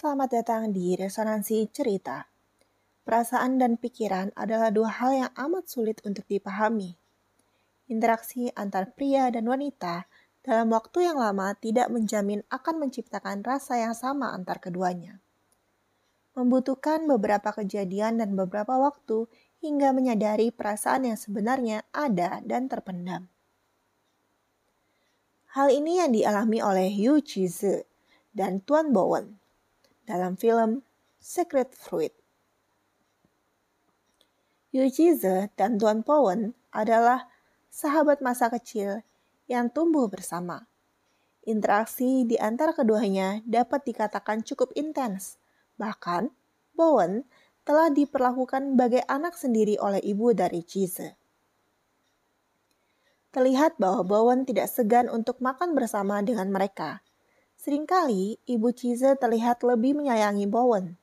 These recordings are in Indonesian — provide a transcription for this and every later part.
Selamat datang di Resonansi Cerita. Perasaan dan pikiran adalah dua hal yang amat sulit untuk dipahami. Interaksi antar pria dan wanita dalam waktu yang lama tidak menjamin akan menciptakan rasa yang sama antar keduanya. Membutuhkan beberapa kejadian dan beberapa waktu hingga menyadari perasaan yang sebenarnya ada dan terpendam. Hal ini yang dialami oleh Yu Chize dan Tuan Bowen dalam film Secret Fruit. Yu Chize dan Tuan Bowen adalah sahabat masa kecil yang tumbuh bersama. Interaksi di antara keduanya dapat dikatakan cukup intens. Bahkan, Bowen telah diperlakukan sebagai anak sendiri oleh ibu dari Chize. Terlihat bahwa Bowen tidak segan untuk makan bersama dengan mereka. Seringkali, ibu Cize terlihat lebih menyayangi Bowen.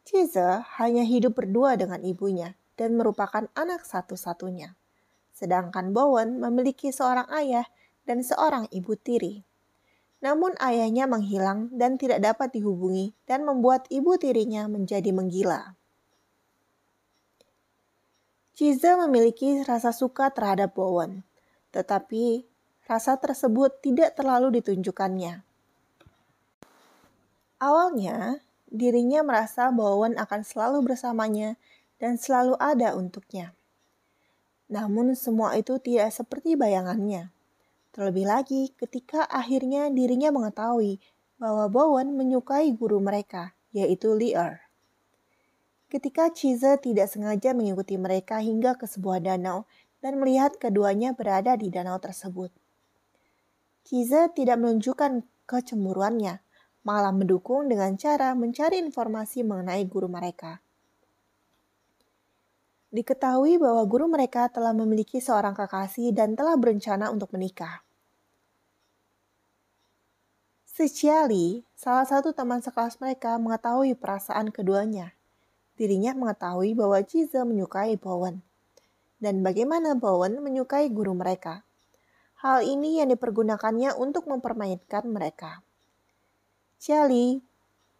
Cize hanya hidup berdua dengan ibunya dan merupakan anak satu-satunya. Sedangkan Bowen memiliki seorang ayah dan seorang ibu tiri. Namun ayahnya menghilang dan tidak dapat dihubungi dan membuat ibu tirinya menjadi menggila. Cize memiliki rasa suka terhadap Bowen, tetapi rasa tersebut tidak terlalu ditunjukkannya. Awalnya, dirinya merasa Bowen akan selalu bersamanya dan selalu ada untuknya. Namun semua itu tidak seperti bayangannya. Terlebih lagi ketika akhirnya dirinya mengetahui bahwa Bowen menyukai guru mereka, yaitu Lear. Ketika Chize tidak sengaja mengikuti mereka hingga ke sebuah danau dan melihat keduanya berada di danau tersebut. Chize tidak menunjukkan kecemburuannya, malah mendukung dengan cara mencari informasi mengenai guru mereka. Diketahui bahwa guru mereka telah memiliki seorang kekasih dan telah berencana untuk menikah. Seciali, salah satu teman sekelas mereka mengetahui perasaan keduanya dirinya mengetahui bahwa Cize menyukai Bowen. Dan bagaimana Bowen menyukai guru mereka. Hal ini yang dipergunakannya untuk mempermainkan mereka. Charlie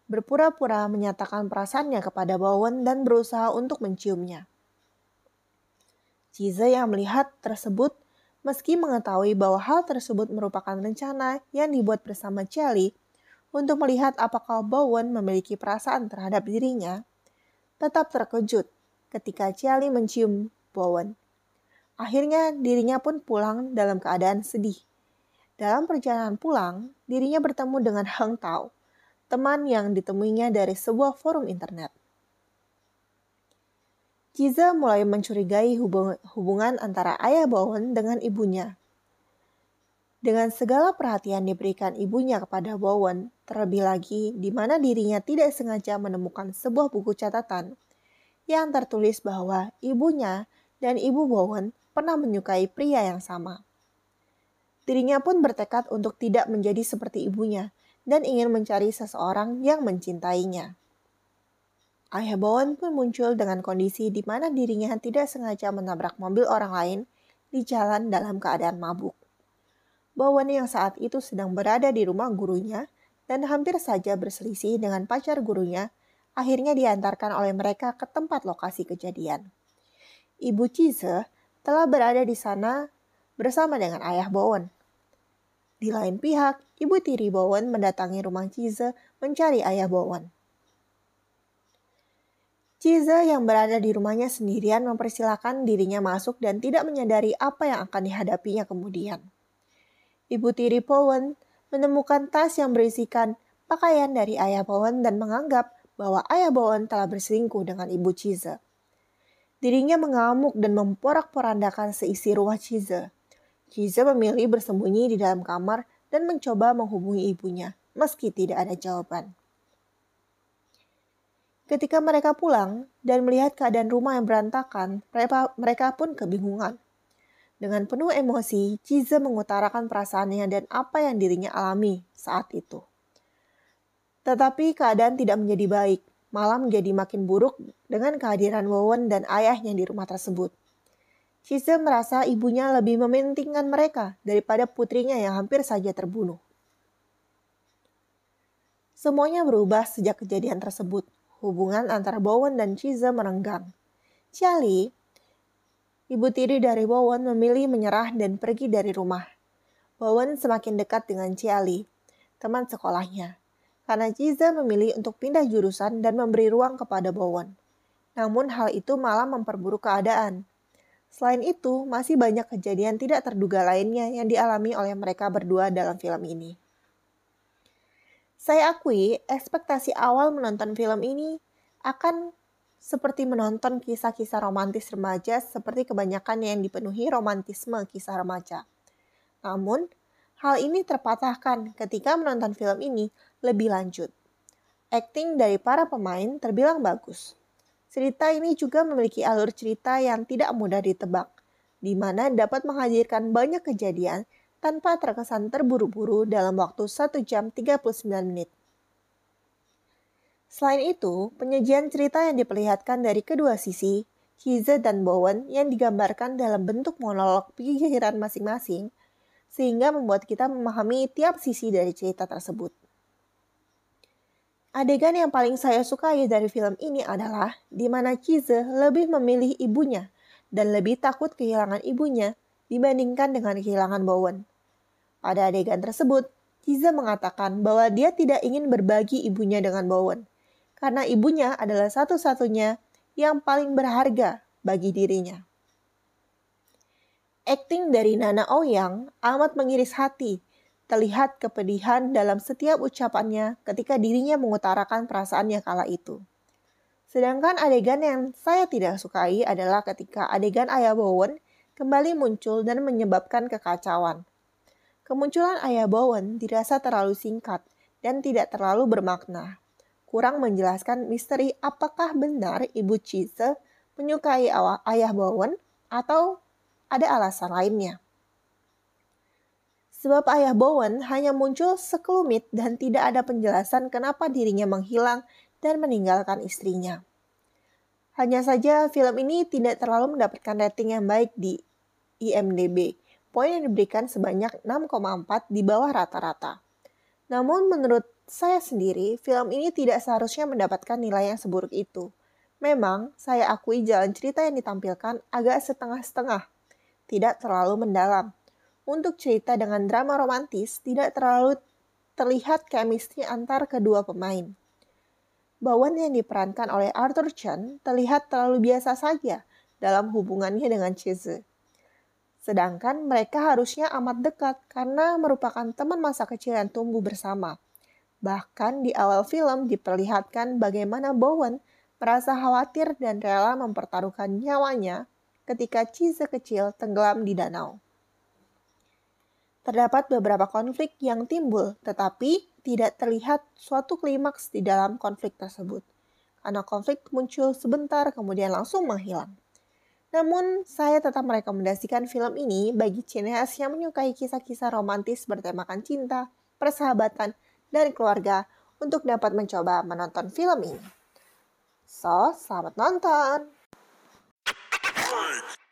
berpura-pura menyatakan perasaannya kepada Bowen dan berusaha untuk menciumnya. Cize yang melihat tersebut meski mengetahui bahwa hal tersebut merupakan rencana yang dibuat bersama Charlie untuk melihat apakah Bowen memiliki perasaan terhadap dirinya, tetap terkejut ketika Charlie mencium Bowen. Akhirnya dirinya pun pulang dalam keadaan sedih. Dalam perjalanan pulang, dirinya bertemu dengan Heng Tao, teman yang ditemuinya dari sebuah forum internet. Jiza mulai mencurigai hubungan antara ayah Bowen dengan ibunya. Dengan segala perhatian diberikan ibunya kepada Bowen, terlebih lagi di mana dirinya tidak sengaja menemukan sebuah buku catatan yang tertulis bahwa ibunya dan ibu Bowen pernah menyukai pria yang sama. Dirinya pun bertekad untuk tidak menjadi seperti ibunya dan ingin mencari seseorang yang mencintainya. Ayah Bowen pun muncul dengan kondisi di mana dirinya tidak sengaja menabrak mobil orang lain di jalan dalam keadaan mabuk. Bowen yang saat itu sedang berada di rumah gurunya dan hampir saja berselisih dengan pacar gurunya, akhirnya diantarkan oleh mereka ke tempat lokasi kejadian. Ibu Cize telah berada di sana bersama dengan ayah Bowen. Di lain pihak, ibu tiri Bowen mendatangi rumah Cize mencari ayah Bowen. Cize yang berada di rumahnya sendirian mempersilahkan dirinya masuk dan tidak menyadari apa yang akan dihadapinya kemudian. Ibu tiri Bowen menemukan tas yang berisikan pakaian dari ayah Bowen dan menganggap bahwa ayah Bowen telah berselingkuh dengan ibu Cize. Dirinya mengamuk dan memporak-porandakan seisi rumah Cize. Cize memilih bersembunyi di dalam kamar dan mencoba menghubungi ibunya, meski tidak ada jawaban. Ketika mereka pulang dan melihat keadaan rumah yang berantakan, mereka, pun kebingungan. Dengan penuh emosi, Cize mengutarakan perasaannya dan apa yang dirinya alami saat itu. Tetapi keadaan tidak menjadi baik malah menjadi makin buruk dengan kehadiran Wowen dan ayahnya di rumah tersebut. Cize merasa ibunya lebih mementingkan mereka daripada putrinya yang hampir saja terbunuh. Semuanya berubah sejak kejadian tersebut. Hubungan antara Bowen dan Chize merenggang. Charlie, ibu tiri dari Bowen memilih menyerah dan pergi dari rumah. Bowen semakin dekat dengan Charlie, teman sekolahnya, karena Chize memilih untuk pindah jurusan dan memberi ruang kepada Bowen. Namun hal itu malah memperburuk keadaan. Selain itu, masih banyak kejadian tidak terduga lainnya yang dialami oleh mereka berdua dalam film ini. Saya akui, ekspektasi awal menonton film ini akan seperti menonton kisah-kisah romantis remaja seperti kebanyakan yang dipenuhi romantisme kisah remaja. Namun, hal ini terpatahkan ketika menonton film ini lebih lanjut. Akting dari para pemain terbilang bagus. Cerita ini juga memiliki alur cerita yang tidak mudah ditebak, di mana dapat menghadirkan banyak kejadian tanpa terkesan terburu-buru dalam waktu 1 jam 39 menit. Selain itu, penyajian cerita yang diperlihatkan dari kedua sisi, Kize dan Bowen yang digambarkan dalam bentuk monolog pikiran masing-masing, sehingga membuat kita memahami tiap sisi dari cerita tersebut. Adegan yang paling saya sukai dari film ini adalah di mana Kize lebih memilih ibunya dan lebih takut kehilangan ibunya dibandingkan dengan kehilangan Bowen. Pada adegan tersebut, Kiza mengatakan bahwa dia tidak ingin berbagi ibunya dengan Bowen, karena ibunya adalah satu-satunya yang paling berharga bagi dirinya. Akting dari Nana Ouyang amat mengiris hati, terlihat kepedihan dalam setiap ucapannya ketika dirinya mengutarakan perasaannya kala itu. Sedangkan adegan yang saya tidak sukai adalah ketika adegan ayah Bowen kembali muncul dan menyebabkan kekacauan. Kemunculan ayah Bowen dirasa terlalu singkat dan tidak terlalu bermakna. Kurang menjelaskan misteri apakah benar ibu Chise menyukai ayah Bowen atau ada alasan lainnya. Sebab ayah Bowen hanya muncul sekelumit dan tidak ada penjelasan kenapa dirinya menghilang dan meninggalkan istrinya. Hanya saja film ini tidak terlalu mendapatkan rating yang baik di IMDb poin yang diberikan sebanyak 6,4 di bawah rata-rata. Namun menurut saya sendiri, film ini tidak seharusnya mendapatkan nilai yang seburuk itu. Memang, saya akui jalan cerita yang ditampilkan agak setengah-setengah, tidak terlalu mendalam. Untuk cerita dengan drama romantis, tidak terlalu terlihat chemistry antar kedua pemain. Bowen yang diperankan oleh Arthur Chen terlihat terlalu biasa saja dalam hubungannya dengan Cheze. Sedangkan mereka harusnya amat dekat karena merupakan teman masa kecil yang tumbuh bersama. Bahkan di awal film diperlihatkan bagaimana Bowen merasa khawatir dan rela mempertaruhkan nyawanya ketika Cize kecil tenggelam di danau. Terdapat beberapa konflik yang timbul, tetapi tidak terlihat suatu klimaks di dalam konflik tersebut. Karena konflik muncul sebentar kemudian langsung menghilang. Namun, saya tetap merekomendasikan film ini bagi cineas yang menyukai kisah-kisah romantis bertemakan cinta, persahabatan, dan keluarga untuk dapat mencoba menonton film ini. So, selamat nonton!